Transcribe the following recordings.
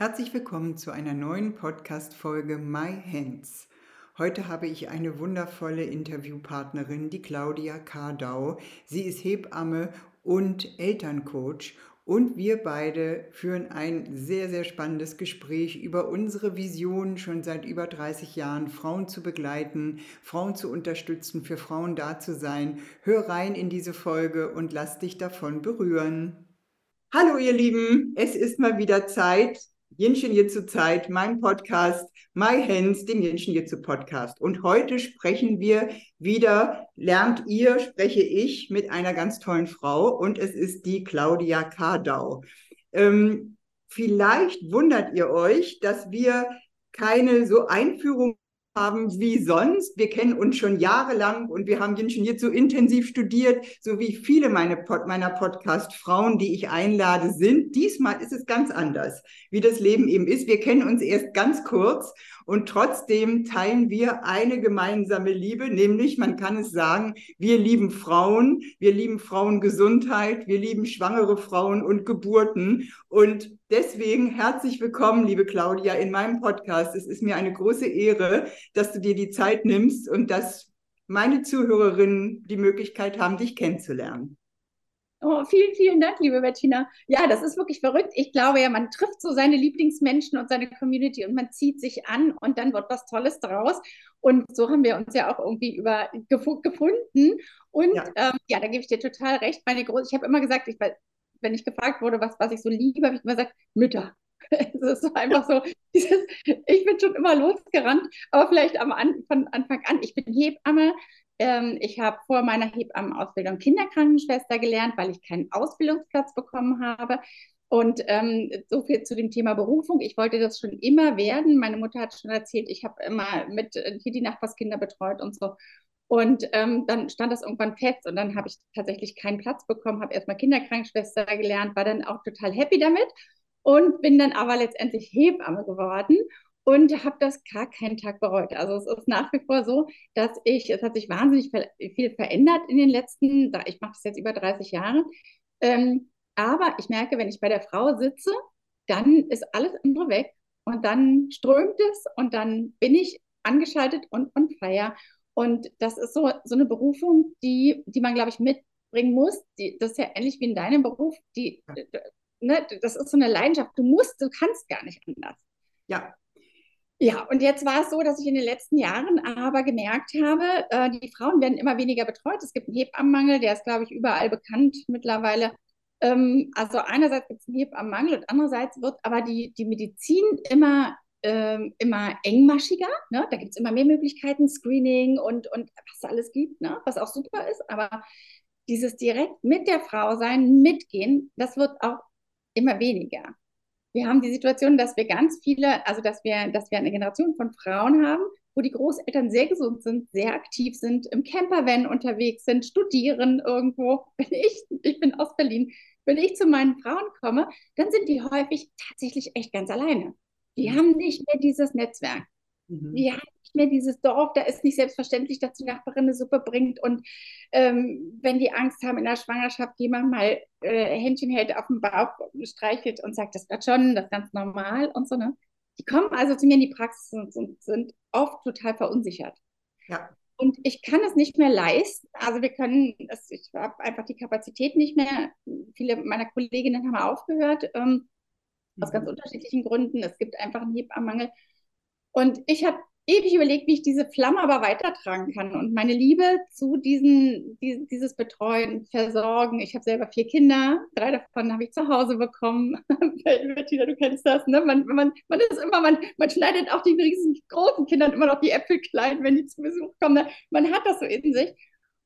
Herzlich willkommen zu einer neuen Podcast-Folge My Hands. Heute habe ich eine wundervolle Interviewpartnerin, die Claudia Kardau. Sie ist Hebamme und Elterncoach und wir beide führen ein sehr, sehr spannendes Gespräch über unsere Vision, schon seit über 30 Jahren Frauen zu begleiten, Frauen zu unterstützen, für Frauen da zu sein. Hör rein in diese Folge und lass dich davon berühren. Hallo ihr Lieben, es ist mal wieder Zeit, Jinshin Jitsu Zeit, mein Podcast, My Hands, dem Jinshin Jitsu Podcast. Und heute sprechen wir wieder, lernt ihr, spreche ich mit einer ganz tollen Frau und es ist die Claudia Kardau. Ähm, vielleicht wundert ihr euch, dass wir keine so Einführung haben wie sonst. Wir kennen uns schon jahrelang und wir haben Ingenieur so intensiv studiert, so wie viele meine Pod meiner Podcast-Frauen, die ich einlade, sind. Diesmal ist es ganz anders, wie das Leben eben ist. Wir kennen uns erst ganz kurz und trotzdem teilen wir eine gemeinsame Liebe, nämlich man kann es sagen, wir lieben Frauen, wir lieben Frauengesundheit, wir lieben schwangere Frauen und Geburten und Deswegen herzlich willkommen, liebe Claudia, in meinem Podcast. Es ist mir eine große Ehre, dass du dir die Zeit nimmst und dass meine Zuhörerinnen die Möglichkeit haben, dich kennenzulernen. Oh, vielen, vielen Dank, liebe Bettina. Ja, das ist wirklich verrückt. Ich glaube ja, man trifft so seine Lieblingsmenschen und seine Community und man zieht sich an und dann wird was Tolles draus. Und so haben wir uns ja auch irgendwie über gef gefunden. Und ja. Ähm, ja, da gebe ich dir total recht. Meine Groß ich habe immer gesagt, ich, wenn ich gefragt wurde, was, was ich so liebe, habe ich immer gesagt, Mütter. Es ist einfach so, dieses, ich bin schon immer losgerannt, aber vielleicht am An von Anfang an, ich bin Hebamme. Ähm, ich habe vor meiner Hebammenausbildung Kinderkrankenschwester gelernt, weil ich keinen Ausbildungsplatz bekommen habe. Und ähm, so viel zu dem Thema Berufung. Ich wollte das schon immer werden. Meine Mutter hat schon erzählt, ich habe immer mit äh, hier die Nachbarskinder betreut und so. Und ähm, dann stand das irgendwann fest und dann habe ich tatsächlich keinen Platz bekommen, habe erstmal Kinderkrankenschwester gelernt, war dann auch total happy damit und bin dann aber letztendlich Hebamme geworden und habe das gar keinen Tag bereut. Also es ist nach wie vor so, dass ich, es hat sich wahnsinnig viel verändert in den letzten, ich mache das jetzt über 30 Jahre, ähm, aber ich merke, wenn ich bei der Frau sitze, dann ist alles andere weg und dann strömt es und dann bin ich angeschaltet und on fire. Und das ist so, so eine Berufung, die, die man, glaube ich, mitbringen muss. Die, das ist ja ähnlich wie in deinem Beruf. Die, ne, das ist so eine Leidenschaft. Du musst, du kannst gar nicht anders. Ja. Ja, und jetzt war es so, dass ich in den letzten Jahren aber gemerkt habe, äh, die Frauen werden immer weniger betreut. Es gibt einen Hebammenmangel, der ist, glaube ich, überall bekannt mittlerweile. Ähm, also einerseits gibt es einen Hebammenmangel und andererseits wird aber die, die Medizin immer ähm, immer engmaschiger. Ne? Da gibt es immer mehr Möglichkeiten, Screening und, und was es alles gibt, ne? was auch super ist. Aber dieses direkt mit der Frau sein, mitgehen, das wird auch immer weniger. Wir haben die Situation, dass wir ganz viele, also dass wir, dass wir eine Generation von Frauen haben, wo die Großeltern sehr gesund sind, sehr aktiv sind, im Campervan unterwegs sind, studieren irgendwo. Wenn ich, ich bin aus Berlin, wenn ich zu meinen Frauen komme, dann sind die häufig tatsächlich echt ganz alleine. Die mhm. haben nicht mehr dieses Netzwerk. Mhm. Die haben nicht mehr dieses Dorf, da ist nicht selbstverständlich, dass die Nachbarin eine Suppe bringt. Und ähm, wenn die Angst haben in der Schwangerschaft, jemand mal äh, Händchen hält, auf dem Bauch streichelt und sagt, das wird schon, das ist ganz normal und so. Ne? Die kommen also zu mir in die Praxis und, und sind oft total verunsichert. Ja. Und ich kann es nicht mehr leisten. Also wir können, das, ich habe einfach die Kapazität nicht mehr. Viele meiner Kolleginnen haben aufgehört. Ähm, aus ganz mhm. unterschiedlichen Gründen. Es gibt einfach einen Hebammenmangel. Und ich habe ewig überlegt, wie ich diese Flamme aber weitertragen kann und meine Liebe zu diesen, die, dieses Betreuen, Versorgen. Ich habe selber vier Kinder, drei davon habe ich zu Hause bekommen. Bettina, du kennst das, ne? Man, man, man ist immer, man, man schneidet auch die riesengroßen Kindern immer noch die Äpfel klein, wenn die zu Besuch kommen. Ne? Man hat das so in sich.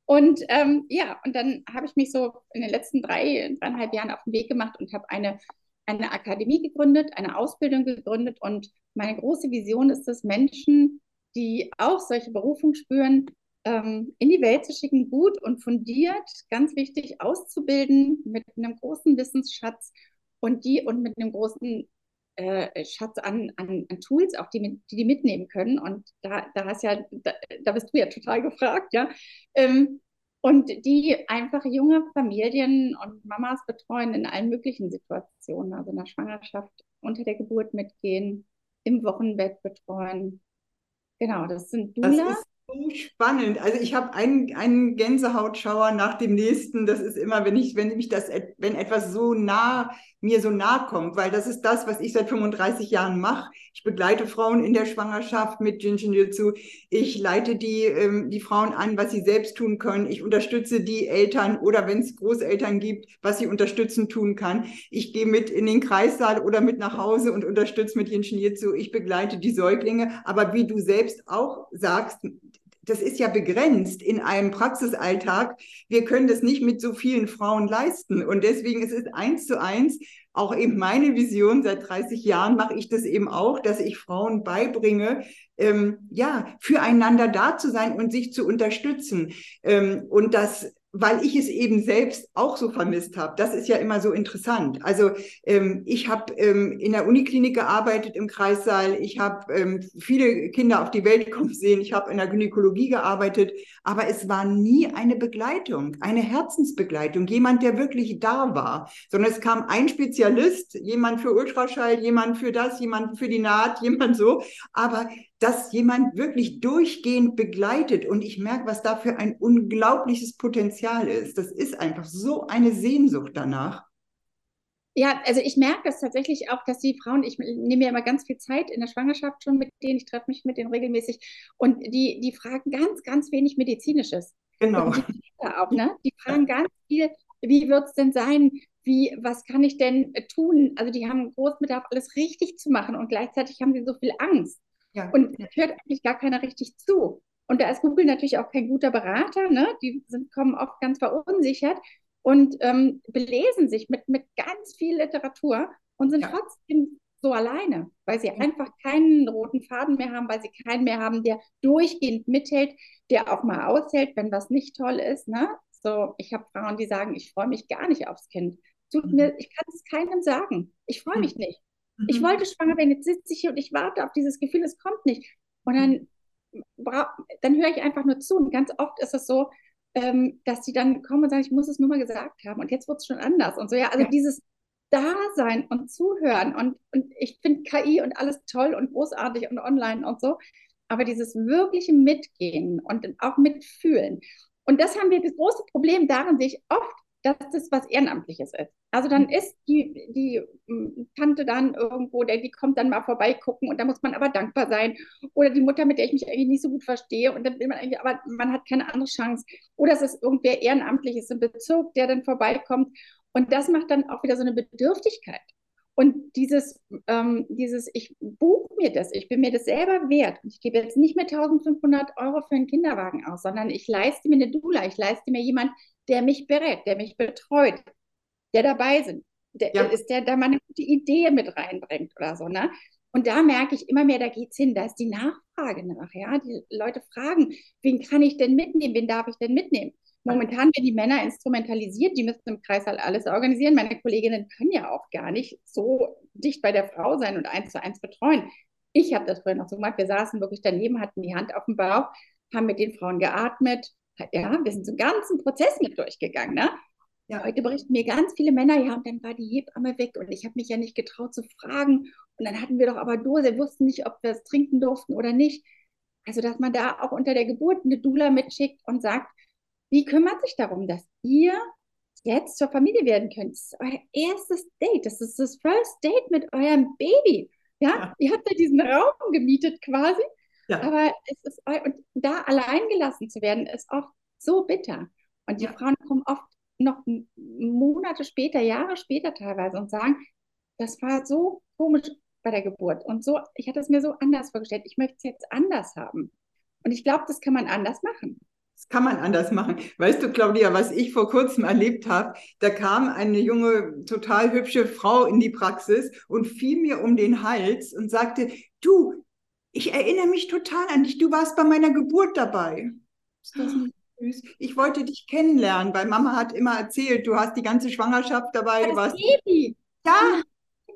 Und ähm, ja, und dann habe ich mich so in den letzten drei, dreieinhalb Jahren auf den Weg gemacht und habe eine eine Akademie gegründet, eine Ausbildung gegründet und meine große Vision ist es, Menschen, die auch solche Berufung spüren, ähm, in die Welt zu schicken, gut und fundiert, ganz wichtig, auszubilden mit einem großen Wissensschatz und die und mit einem großen äh, Schatz an, an, an, Tools, auch die, die die mitnehmen können. Und da, da hast ja, da, da bist du ja total gefragt, ja. Ähm, und die einfach junge Familien und Mamas betreuen in allen möglichen Situationen, also in der Schwangerschaft, unter der Geburt mitgehen, im Wochenbett betreuen. Genau, das sind Dula so spannend. Also ich habe einen, einen Gänsehautschauer nach dem nächsten. Das ist immer, wenn ich, wenn mich das, wenn etwas so nah mir so nah kommt, weil das ist das, was ich seit 35 Jahren mache. Ich begleite Frauen in der Schwangerschaft mit Jinjinjutsu. Ich leite die, ähm, die Frauen an, was sie selbst tun können. Ich unterstütze die Eltern oder wenn es Großeltern gibt, was sie unterstützen tun kann. Ich gehe mit in den Kreissaal oder mit nach Hause und unterstütze mit Jinjinjutsu. Ich begleite die Säuglinge. Aber wie du selbst auch sagst, das ist ja begrenzt in einem Praxisalltag. Wir können das nicht mit so vielen Frauen leisten. Und deswegen ist es eins zu eins auch eben meine Vision. Seit 30 Jahren mache ich das eben auch, dass ich Frauen beibringe, ähm, ja, füreinander da zu sein und sich zu unterstützen. Ähm, und das weil ich es eben selbst auch so vermisst habe. Das ist ja immer so interessant. Also ähm, ich habe ähm, in der Uniklinik gearbeitet im Kreissaal. Ich habe ähm, viele Kinder auf die Welt kommen sehen. Ich habe in der Gynäkologie gearbeitet. Aber es war nie eine Begleitung, eine Herzensbegleitung, jemand, der wirklich da war. Sondern es kam ein Spezialist, jemand für Ultraschall, jemand für das, jemand für die Naht, jemand so. Aber dass jemand wirklich durchgehend begleitet und ich merke, was da für ein unglaubliches Potenzial ist. Das ist einfach so eine Sehnsucht danach. Ja, also ich merke das tatsächlich auch, dass die Frauen, ich nehme ja immer ganz viel Zeit in der Schwangerschaft schon mit denen, ich treffe mich mit denen regelmäßig und die, die fragen ganz, ganz wenig Medizinisches. Genau. Und die auch, ne? Die fragen ganz viel, wie wird es denn sein? Wie, was kann ich denn tun? Also die haben Großbedarf, alles richtig zu machen und gleichzeitig haben sie so viel Angst. Ja. Und hört eigentlich gar keiner richtig zu. Und da ist Google natürlich auch kein guter Berater. Ne? Die sind, kommen oft ganz verunsichert und ähm, belesen sich mit, mit ganz viel Literatur und sind ja. trotzdem so alleine, weil sie ja. einfach keinen roten Faden mehr haben, weil sie keinen mehr haben, der durchgehend mithält, der auch mal aushält, wenn was nicht toll ist. Ne? So, ich habe Frauen, die sagen, ich freue mich gar nicht aufs Kind. Tut mhm. mir, ich kann es keinem sagen. Ich freue mhm. mich nicht. Mhm. Ich wollte schwanger werden, jetzt sitze ich hier und ich warte auf dieses Gefühl, es kommt nicht. Und dann, dann höre ich einfach nur zu. Und ganz oft ist es so, ähm, dass die dann kommen und sagen, ich muss es nur mal gesagt haben und jetzt wird es schon anders. Und so, ja, also ja. dieses Dasein und Zuhören und, und ich finde KI und alles toll und großartig und online und so, aber dieses wirkliche Mitgehen und auch mitfühlen. Und das haben wir, das große Problem darin sehe ich oft, dass das was Ehrenamtliches ist. Also dann mhm. ist die, die hm, Tante dann irgendwo, der, die kommt dann mal vorbeigucken und da muss man aber dankbar sein. Oder die Mutter, mit der ich mich eigentlich nicht so gut verstehe und dann will man eigentlich, aber man hat keine andere Chance. Oder es ist irgendwer Ehrenamtliches im Bezirk, der dann vorbeikommt. Und das macht dann auch wieder so eine Bedürftigkeit. Und dieses, ähm, dieses, ich buche mir das, ich bin mir das selber wert. Ich gebe jetzt nicht mehr 1500 Euro für einen Kinderwagen aus, sondern ich leiste mir eine Dula, ich leiste mir jemand, der mich berät, der mich betreut, der dabei sind, der ja. ist, der da mal eine gute Idee mit reinbringt oder so, ne? Und da merke ich immer mehr, da geht es hin, da ist die Nachfrage nach, ja. Die Leute fragen, wen kann ich denn mitnehmen, wen darf ich denn mitnehmen? Momentan werden die Männer instrumentalisiert, die müssen im Kreis halt alles organisieren. Meine Kolleginnen können ja auch gar nicht so dicht bei der Frau sein und eins zu eins betreuen. Ich habe das früher noch so gemacht. Wir saßen wirklich daneben, hatten die Hand auf dem Bauch, haben mit den Frauen geatmet, ja, wir sind so einen ganzen Prozess mit durchgegangen. Ne? Ja. Heute berichten mir ganz viele Männer, ja, und dann war die Hebamme weg und ich habe mich ja nicht getraut zu fragen. Und dann hatten wir doch aber Dose, wir wussten nicht, ob wir es trinken durften oder nicht. Also, dass man da auch unter der Geburt eine Dula mitschickt und sagt, wie kümmert sich darum, dass ihr jetzt zur Familie werden könnt? Das ist euer erstes Date, das ist das First Date mit eurem Baby. Ja, ja. ihr habt ja diesen Raum gemietet quasi ja. Aber es ist, und da allein gelassen zu werden, ist oft so bitter. Und die ja. Frauen kommen oft noch Monate später, Jahre später teilweise und sagen, das war so komisch bei der Geburt und so, ich hatte es mir so anders vorgestellt, ich möchte es jetzt anders haben. Und ich glaube, das kann man anders machen. Das kann man anders machen. Weißt du, Claudia, was ich vor kurzem erlebt habe, da kam eine junge, total hübsche Frau in die Praxis und fiel mir um den Hals und sagte, du, ich erinnere mich total an dich, du warst bei meiner Geburt dabei. Ist das nicht süß? Ich wollte dich kennenlernen, weil Mama hat immer erzählt, du hast die ganze Schwangerschaft dabei. Das du warst Baby. ja,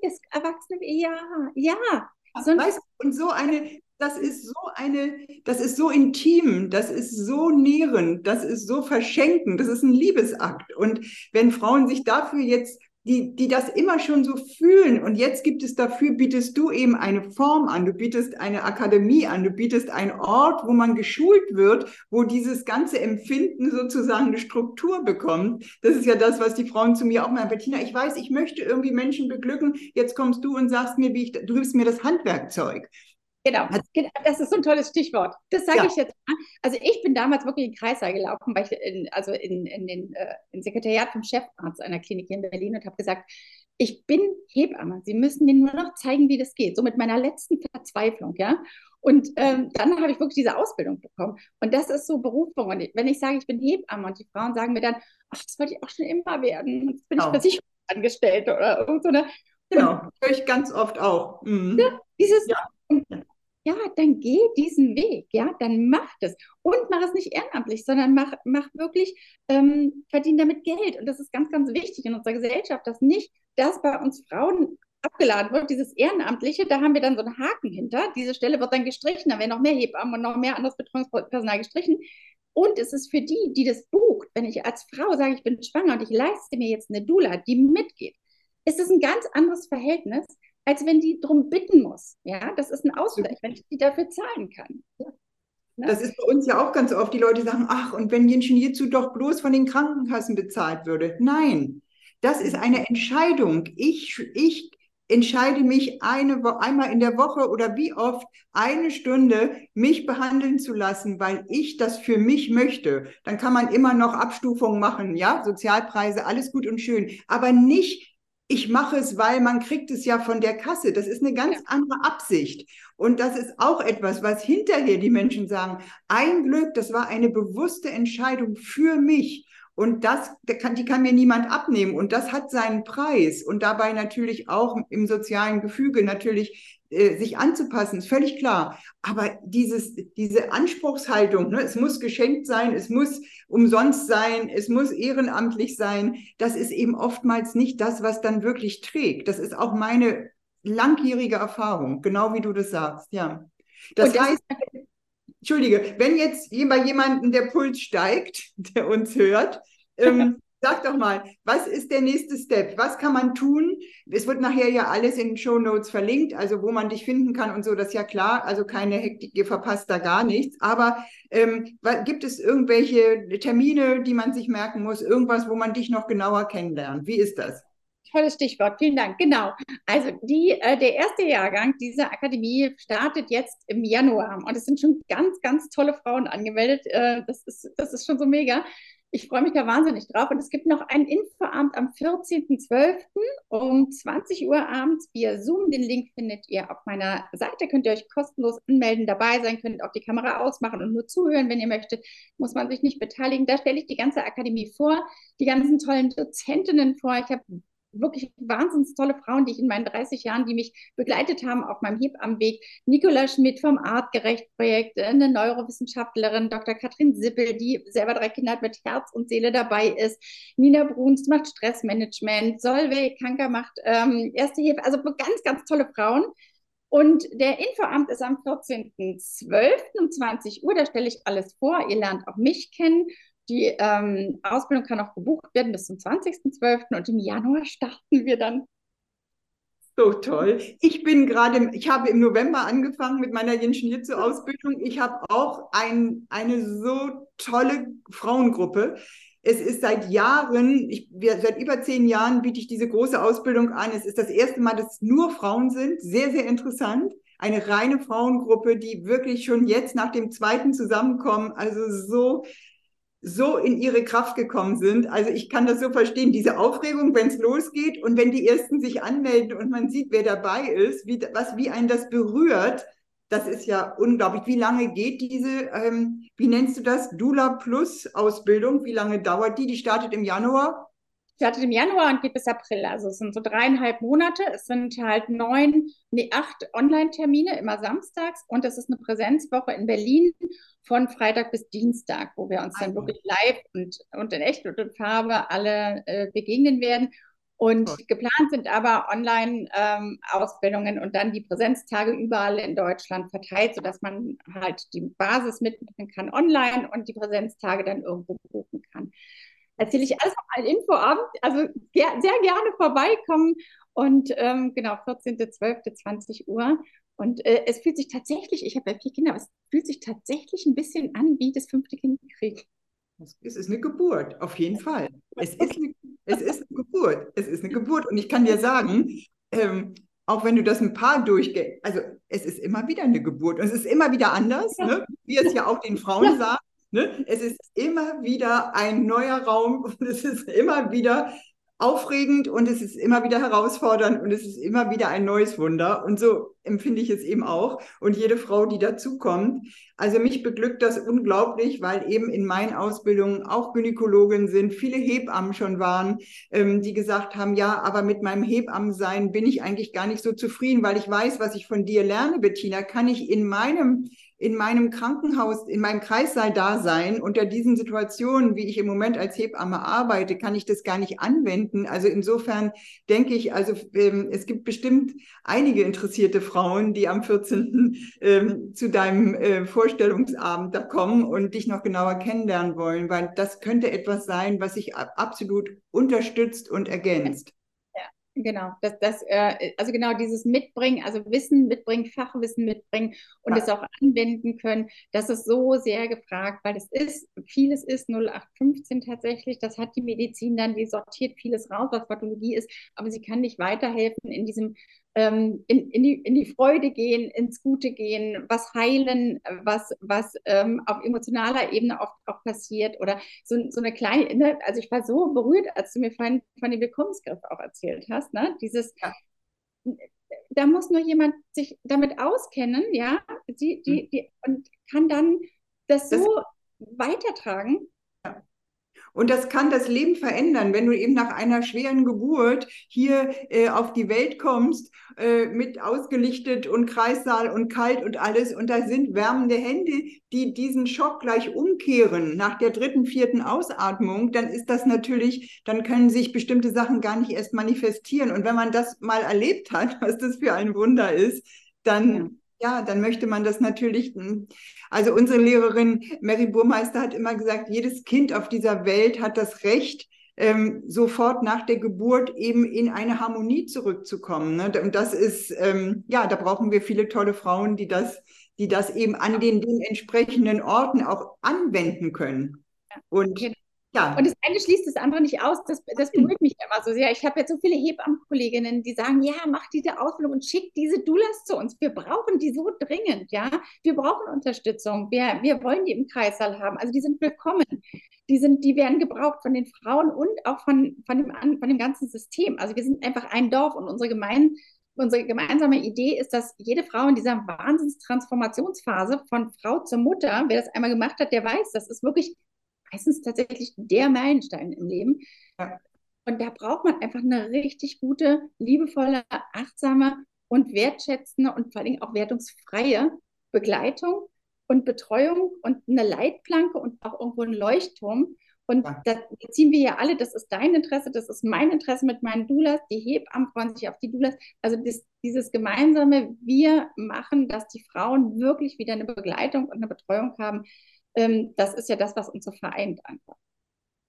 Das Erwachsene, ja, ja. So weißt, und so eine, das ist so eine, das ist so intim, das ist so nährend, das ist so verschenkend, das ist ein Liebesakt. Und wenn Frauen sich dafür jetzt die, die das immer schon so fühlen. Und jetzt gibt es dafür, bietest du eben eine Form an, du bietest eine Akademie an, du bietest einen Ort, wo man geschult wird, wo dieses ganze Empfinden sozusagen eine Struktur bekommt. Das ist ja das, was die Frauen zu mir auch mal, Bettina, ich weiß, ich möchte irgendwie Menschen beglücken. Jetzt kommst du und sagst mir, wie ich, du gibst mir das Handwerkzeug. Genau, das ist so ein tolles Stichwort. Das sage ja. ich jetzt. Also ich bin damals wirklich in den Kreissaal gelaufen, weil ich in, also in, in den äh, in Sekretariat vom Chefarzt einer Klinik hier in Berlin und habe gesagt, ich bin Hebamme. Sie müssen mir nur noch zeigen, wie das geht. So mit meiner letzten Verzweiflung, ja. Und ähm, dann habe ich wirklich diese Ausbildung bekommen. Und das ist so Berufung. Und wenn ich sage, ich bin Hebamme und die Frauen sagen mir dann, ach, das wollte ich auch schon immer werden. Jetzt bin genau. ich Versicherungsangestellte oder irgend so eine. Genau, höre ich ganz oft auch. Mhm. Ja, dieses, ja ja, dann geh diesen Weg, ja, dann mach das. Und mach es nicht ehrenamtlich, sondern mach, mach wirklich, ähm, verdien damit Geld. Und das ist ganz, ganz wichtig in unserer Gesellschaft, dass nicht das bei uns Frauen abgeladen wird, dieses Ehrenamtliche, da haben wir dann so einen Haken hinter. Diese Stelle wird dann gestrichen, da werden noch mehr Hebammen und noch mehr anderes Betreuungspersonal gestrichen. Und es ist für die, die das bucht, wenn ich als Frau sage, ich bin schwanger und ich leiste mir jetzt eine Dula, die mitgeht, ist es ein ganz anderes Verhältnis, als wenn die darum bitten muss. Ja, das ist ein Ausgleich, wenn ich die dafür zahlen kann. Ja. Ne? Das ist bei uns ja auch ganz oft, die Leute sagen, ach, und wenn Jenschen hierzu doch bloß von den Krankenkassen bezahlt würde. Nein, das ist eine Entscheidung. Ich, ich entscheide mich eine, einmal in der Woche oder wie oft eine Stunde mich behandeln zu lassen, weil ich das für mich möchte. Dann kann man immer noch Abstufungen machen, ja, Sozialpreise, alles gut und schön, aber nicht ich mache es, weil man kriegt es ja von der Kasse. Das ist eine ganz ja. andere Absicht. Und das ist auch etwas, was hinterher die Menschen sagen, ein Glück, das war eine bewusste Entscheidung für mich. Und das, kann, die kann mir niemand abnehmen. Und das hat seinen Preis. Und dabei natürlich auch im sozialen Gefüge natürlich äh, sich anzupassen, ist völlig klar. Aber dieses, diese Anspruchshaltung, ne, es muss geschenkt sein, es muss umsonst sein, es muss ehrenamtlich sein, das ist eben oftmals nicht das, was dann wirklich trägt. Das ist auch meine langjährige Erfahrung, genau wie du das sagst, ja. Das, das heißt, Entschuldige, wenn jetzt bei jemandem der Puls steigt, der uns hört, ähm, Sag doch mal, was ist der nächste Step? Was kann man tun? Es wird nachher ja alles in den Show Notes verlinkt, also wo man dich finden kann und so, das ist ja klar. Also keine Hektik, ihr verpasst da gar nichts. Aber ähm, gibt es irgendwelche Termine, die man sich merken muss? Irgendwas, wo man dich noch genauer kennenlernt? Wie ist das? Tolles Stichwort, vielen Dank. Genau. Also die, äh, der erste Jahrgang dieser Akademie startet jetzt im Januar und es sind schon ganz, ganz tolle Frauen angemeldet. Äh, das, ist, das ist schon so mega. Ich freue mich da wahnsinnig drauf. Und es gibt noch einen Infoabend am 14.12. um 20 Uhr abends via Zoom. Den Link findet ihr auf meiner Seite. Könnt ihr euch kostenlos anmelden, dabei sein, könnt auch die Kamera ausmachen und nur zuhören, wenn ihr möchtet. Muss man sich nicht beteiligen. Da stelle ich die ganze Akademie vor, die ganzen tollen Dozentinnen vor. Ich habe wirklich wahnsinnig tolle Frauen, die ich in meinen 30 Jahren, die mich begleitet haben auf meinem Hebammenweg. Nicola Schmidt vom Artgerecht-Projekt, eine Neurowissenschaftlerin, Dr. Katrin Sippel, die selber drei Kinder hat, mit Herz und Seele dabei ist. Nina Bruns macht Stressmanagement. Solveig Kanker macht ähm, Erste Hilfe. Also ganz, ganz tolle Frauen. Und der Infoamt ist am 14.12. um 20 Uhr. Da stelle ich alles vor. Ihr lernt auch mich kennen. Die ähm, Ausbildung kann auch gebucht werden bis zum 20.12. und im Januar starten wir dann. So toll. Ich bin gerade, ich habe im November angefangen mit meiner Jenschen-Jitsu-Ausbildung. Ich habe auch ein, eine so tolle Frauengruppe. Es ist seit Jahren, ich, wir, seit über zehn Jahren biete ich diese große Ausbildung an. Es ist das erste Mal, dass es nur Frauen sind. Sehr, sehr interessant. Eine reine Frauengruppe, die wirklich schon jetzt nach dem zweiten Zusammenkommen, also so so in ihre Kraft gekommen sind. Also ich kann das so verstehen, diese Aufregung, wenn es losgeht und wenn die Ersten sich anmelden und man sieht, wer dabei ist, wie, was, wie einen das berührt. Das ist ja unglaublich. Wie lange geht diese, ähm, wie nennst du das, Dula Plus Ausbildung? Wie lange dauert die? Die startet im Januar? Startet im Januar und geht bis April. Also es sind so dreieinhalb Monate. Es sind halt neun, nee, acht Online-Termine, immer samstags. Und es ist eine Präsenzwoche in Berlin von Freitag bis Dienstag, wo wir uns dann wirklich live und, und in echt und in Farbe alle äh, begegnen werden. Und cool. geplant sind aber Online-Ausbildungen ähm, und dann die Präsenztage überall in Deutschland verteilt, sodass man halt die Basis mitnehmen kann online und die Präsenztage dann irgendwo buchen kann erzähle ich alles auf einen Infoabend. Also ger sehr gerne vorbeikommen. Und ähm, genau, 14.12.20 Uhr. Und äh, es fühlt sich tatsächlich, ich habe ja vier Kinder, aber es fühlt sich tatsächlich ein bisschen an wie das fünfte Kind kriegen. Es ist eine Geburt, auf jeden Fall. Es ist eine, es ist eine Geburt. Es ist eine Geburt. Und ich kann dir sagen, ähm, auch wenn du das ein paar durchgehst, also es ist immer wieder eine Geburt und es ist immer wieder anders, ne? wie es ja auch den Frauen sagt. Ne? Es ist immer wieder ein neuer Raum und es ist immer wieder aufregend und es ist immer wieder herausfordernd und es ist immer wieder ein neues Wunder. Und so empfinde ich es eben auch. Und jede Frau, die dazukommt. Also mich beglückt das unglaublich, weil eben in meinen Ausbildungen auch Gynäkologen sind, viele Hebammen schon waren, ähm, die gesagt haben, ja, aber mit meinem Hebammensein bin ich eigentlich gar nicht so zufrieden, weil ich weiß, was ich von dir lerne, Bettina, kann ich in meinem in meinem Krankenhaus, in meinem Kreissaal da sein. Unter diesen Situationen, wie ich im Moment als Hebamme arbeite, kann ich das gar nicht anwenden. Also insofern denke ich, also ähm, es gibt bestimmt einige interessierte Frauen, die am 14. Ähm, zu deinem äh, Vorstellungsabend da kommen und dich noch genauer kennenlernen wollen, weil das könnte etwas sein, was sich absolut unterstützt und ergänzt. Genau, das, das, äh, also genau dieses Mitbringen, also Wissen mitbringen, Fachwissen mitbringen und ja. es auch anwenden können, das ist so sehr gefragt, weil es ist, vieles ist 0815 tatsächlich, das hat die Medizin dann, die sortiert vieles raus, was Pathologie ist, aber sie kann nicht weiterhelfen in diesem ähm, in, in, die, in die Freude gehen, ins Gute gehen, was heilen, was, was ähm, auf emotionaler Ebene oft auch passiert oder so, so eine kleine, ne? also ich war so berührt, als du mir von, von dem Willkommensgriff auch erzählt hast, ne? dieses, ja. da muss nur jemand sich damit auskennen, ja, die, die, hm. die, und kann dann das so weitertragen. Und das kann das Leben verändern, wenn du eben nach einer schweren Geburt hier äh, auf die Welt kommst, äh, mit ausgelichtet und Kreissaal und kalt und alles. Und da sind wärmende Hände, die diesen Schock gleich umkehren nach der dritten, vierten Ausatmung. Dann ist das natürlich, dann können sich bestimmte Sachen gar nicht erst manifestieren. Und wenn man das mal erlebt hat, was das für ein Wunder ist, dann. Ja dann möchte man das natürlich. Hm. Also unsere Lehrerin Mary Burmeister hat immer gesagt, jedes Kind auf dieser Welt hat das Recht, ähm, sofort nach der Geburt eben in eine Harmonie zurückzukommen. Ne? Und das ist, ähm, ja, da brauchen wir viele tolle Frauen, die das, die das eben an den, den entsprechenden Orten auch anwenden können. Und. Ja. Und das eine schließt das andere nicht aus. Das, das berührt mich immer so sehr. Ich habe jetzt so viele Hebammenkolleginnen, die sagen, ja, mach diese Ausbildung und schick diese Doulas zu uns. Wir brauchen die so dringend, ja. Wir brauchen Unterstützung. Wir, wir wollen die im Kreissaal haben. Also die sind willkommen. Die, sind, die werden gebraucht von den Frauen und auch von, von, dem, von dem ganzen System. Also wir sind einfach ein Dorf und unsere Gemeinden unsere gemeinsame Idee ist, dass jede Frau in dieser Wahnsinnstransformationsphase von Frau zur Mutter, wer das einmal gemacht hat, der weiß, das ist wirklich meistens tatsächlich der Meilenstein im Leben. Ja. Und da braucht man einfach eine richtig gute, liebevolle, achtsame und wertschätzende und vor allem auch wertungsfreie Begleitung und Betreuung und eine Leitplanke und auch irgendwo ein Leuchtturm. Und ja. da ziehen wir ja alle, das ist dein Interesse, das ist mein Interesse mit meinen Doulas, die Hebammen freuen sich auf die Doulas. Also das, dieses gemeinsame, wir machen, dass die Frauen wirklich wieder eine Begleitung und eine Betreuung haben, ähm, das ist ja das, was uns so vereint einfach.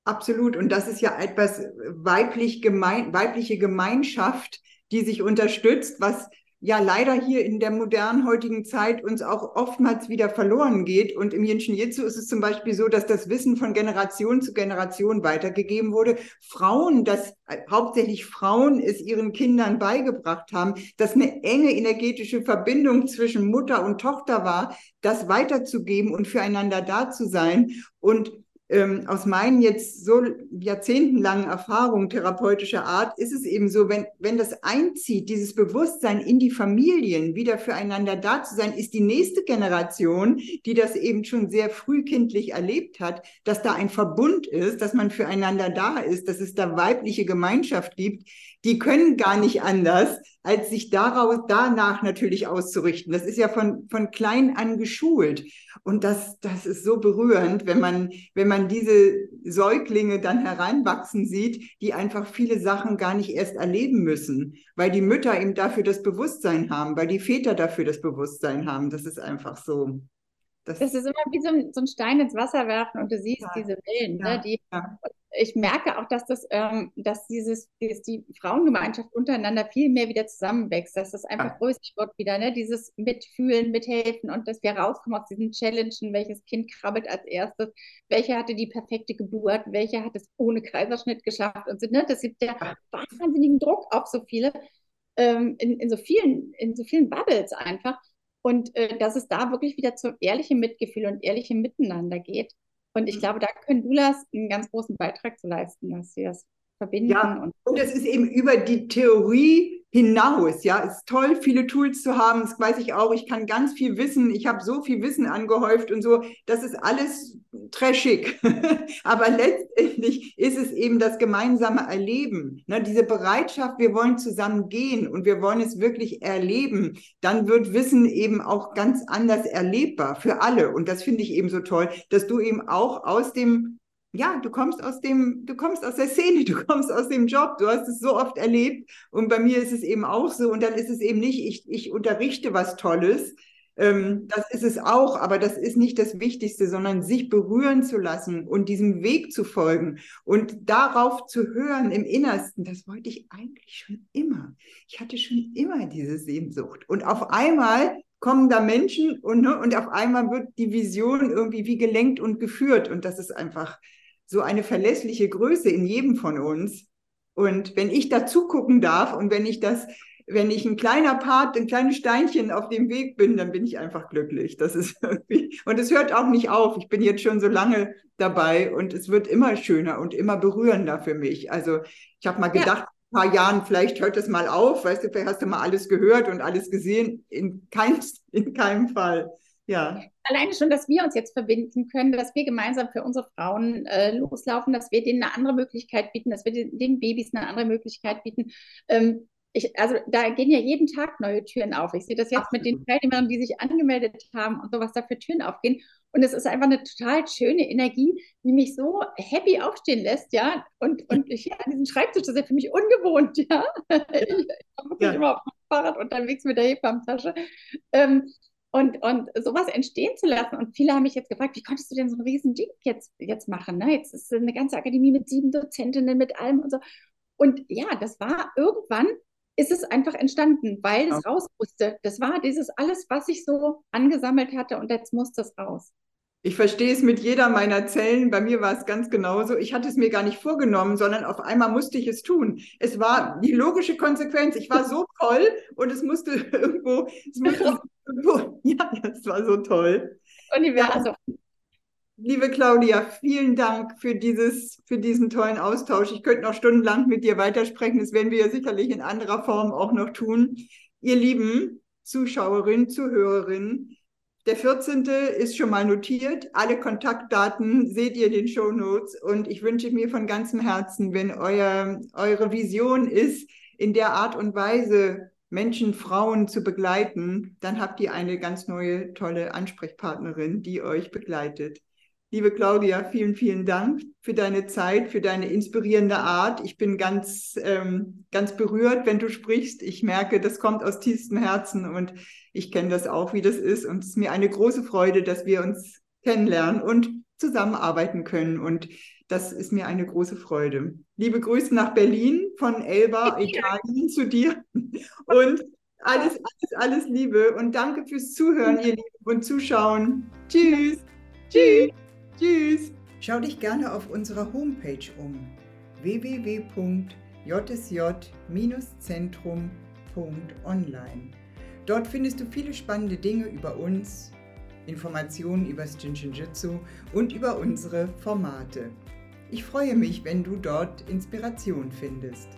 Absolut. Und das ist ja etwas weiblich gemein, weibliche Gemeinschaft, die sich unterstützt, was ja leider hier in der modernen heutigen Zeit uns auch oftmals wieder verloren geht. Und im Jinshin Jitsu ist es zum Beispiel so, dass das Wissen von Generation zu Generation weitergegeben wurde. Frauen, dass hauptsächlich Frauen es ihren Kindern beigebracht haben, dass eine enge energetische Verbindung zwischen Mutter und Tochter war, das weiterzugeben und füreinander da zu sein. Und ähm, aus meinen jetzt so jahrzehntelangen Erfahrungen therapeutischer Art ist es eben so, wenn, wenn das einzieht, dieses Bewusstsein in die Familien, wieder füreinander da zu sein, ist die nächste Generation, die das eben schon sehr frühkindlich erlebt hat, dass da ein Verbund ist, dass man füreinander da ist, dass es da weibliche Gemeinschaft gibt, die können gar nicht anders, als sich daraus, danach natürlich auszurichten. Das ist ja von, von klein an geschult. Und das, das ist so berührend, wenn man, wenn man diese Säuglinge dann hereinwachsen sieht, die einfach viele Sachen gar nicht erst erleben müssen, weil die Mütter eben dafür das Bewusstsein haben, weil die Väter dafür das Bewusstsein haben. Das ist einfach so. Das, das ist immer wie so ein, so ein, Stein ins Wasser werfen und du siehst ja. diese Wellen. Ne, ja. Ne, die, ja ich merke auch, dass das, ähm, dass dieses, dass die Frauengemeinschaft untereinander viel mehr wieder zusammenwächst, dass das einfach ja. größer wird wieder, ne? Dieses Mitfühlen, Mithelfen und dass wir rauskommen aus diesen Challenges, welches Kind krabbelt als erstes, welcher hatte die perfekte Geburt, welcher hat es ohne Kaiserschnitt geschafft und so, ne? Das gibt ja wahnsinnigen Druck auf so viele, ähm, in, in so vielen, in so vielen Bubbles einfach. Und äh, dass es da wirklich wieder zum ehrlichen Mitgefühl und ehrlichem Miteinander geht. Und ich mhm. glaube, da können Doulas einen ganz großen Beitrag zu leisten, dass sie das verbinden. Ja, und, und es ist eben über die Theorie hinaus. Ja, es ist toll, viele Tools zu haben. Das weiß ich auch. Ich kann ganz viel wissen. Ich habe so viel Wissen angehäuft und so. Das ist alles trashig. Aber letztendlich ist es eben das gemeinsame Erleben. Ne, diese Bereitschaft, wir wollen zusammen gehen und wir wollen es wirklich erleben. Dann wird Wissen eben auch ganz anders erlebbar für alle. Und das finde ich eben so toll, dass du eben auch aus dem ja, du kommst aus dem, du kommst aus der Szene, du kommst aus dem Job, du hast es so oft erlebt und bei mir ist es eben auch so und dann ist es eben nicht, ich, ich unterrichte was Tolles, ähm, das ist es auch, aber das ist nicht das Wichtigste, sondern sich berühren zu lassen und diesem Weg zu folgen und darauf zu hören im Innersten, das wollte ich eigentlich schon immer. Ich hatte schon immer diese Sehnsucht und auf einmal kommen da Menschen und, ne, und auf einmal wird die Vision irgendwie wie gelenkt und geführt und das ist einfach so eine verlässliche Größe in jedem von uns. Und wenn ich dazu gucken darf und wenn ich das, wenn ich ein kleiner Part, ein kleines Steinchen auf dem Weg bin, dann bin ich einfach glücklich. Das ist irgendwie, und es hört auch nicht auf. Ich bin jetzt schon so lange dabei und es wird immer schöner und immer berührender für mich. Also ich habe mal gedacht, ja. ein paar Jahren, vielleicht hört es mal auf, weißt du, vielleicht hast du mal alles gehört und alles gesehen. In, kein, in keinem Fall. Ja. Alleine schon, dass wir uns jetzt verbinden können, dass wir gemeinsam für unsere Frauen äh, loslaufen, dass wir denen eine andere Möglichkeit bieten, dass wir den, den Babys eine andere Möglichkeit bieten. Ähm, ich, also da gehen ja jeden Tag neue Türen auf. Ich sehe das jetzt Absolut. mit den Teilnehmern, die sich angemeldet haben und so, was da für Türen aufgehen. Und es ist einfach eine total schöne Energie, die mich so happy aufstehen lässt, ja. Und, und hier an diesem Schreibtisch, das ist ja für mich ungewohnt, ja. Ich, ich bin ja. immer auf dem Fahrrad unterwegs mit der Hebammentasche. Ähm, und, und sowas entstehen zu lassen. Und viele haben mich jetzt gefragt, wie konntest du denn so ein riesen Ding jetzt, jetzt machen? Ne? Jetzt ist eine ganze Akademie mit sieben Dozentinnen, mit allem und so. Und ja, das war irgendwann, ist es einfach entstanden, weil es ja. raus musste. Das war dieses alles, was ich so angesammelt hatte und jetzt musste es raus. Ich verstehe es mit jeder meiner Zellen. Bei mir war es ganz genauso. Ich hatte es mir gar nicht vorgenommen, sondern auf einmal musste ich es tun. Es war die logische Konsequenz. Ich war so toll und es musste irgendwo, es musste irgendwo ja, es war so toll. Universum. Ja, liebe Claudia, vielen Dank für, dieses, für diesen tollen Austausch. Ich könnte noch stundenlang mit dir weitersprechen. Das werden wir ja sicherlich in anderer Form auch noch tun. Ihr lieben Zuschauerinnen, Zuhörerinnen, der 14. ist schon mal notiert. Alle Kontaktdaten seht ihr in den Show Notes. Und ich wünsche mir von ganzem Herzen, wenn euer, eure Vision ist, in der Art und Weise Menschen, Frauen zu begleiten, dann habt ihr eine ganz neue, tolle Ansprechpartnerin, die euch begleitet. Liebe Claudia, vielen, vielen Dank für deine Zeit, für deine inspirierende Art. Ich bin ganz, ähm, ganz berührt, wenn du sprichst. Ich merke, das kommt aus tiefstem Herzen und ich kenne das auch, wie das ist. Und es ist mir eine große Freude, dass wir uns kennenlernen und zusammenarbeiten können. Und das ist mir eine große Freude. Liebe Grüße nach Berlin von Elba, Italien zu dir. Und alles, alles, alles Liebe. Und danke fürs Zuhören, ihr Lieben und Zuschauen. Tschüss. Tschüss. Tschüss. Schau dich gerne auf unserer Homepage um www.jsj-zentrum.online. Dort findest du viele spannende Dinge über uns, Informationen über das Jinshinjutsu und über unsere Formate. Ich freue mich, wenn du dort Inspiration findest.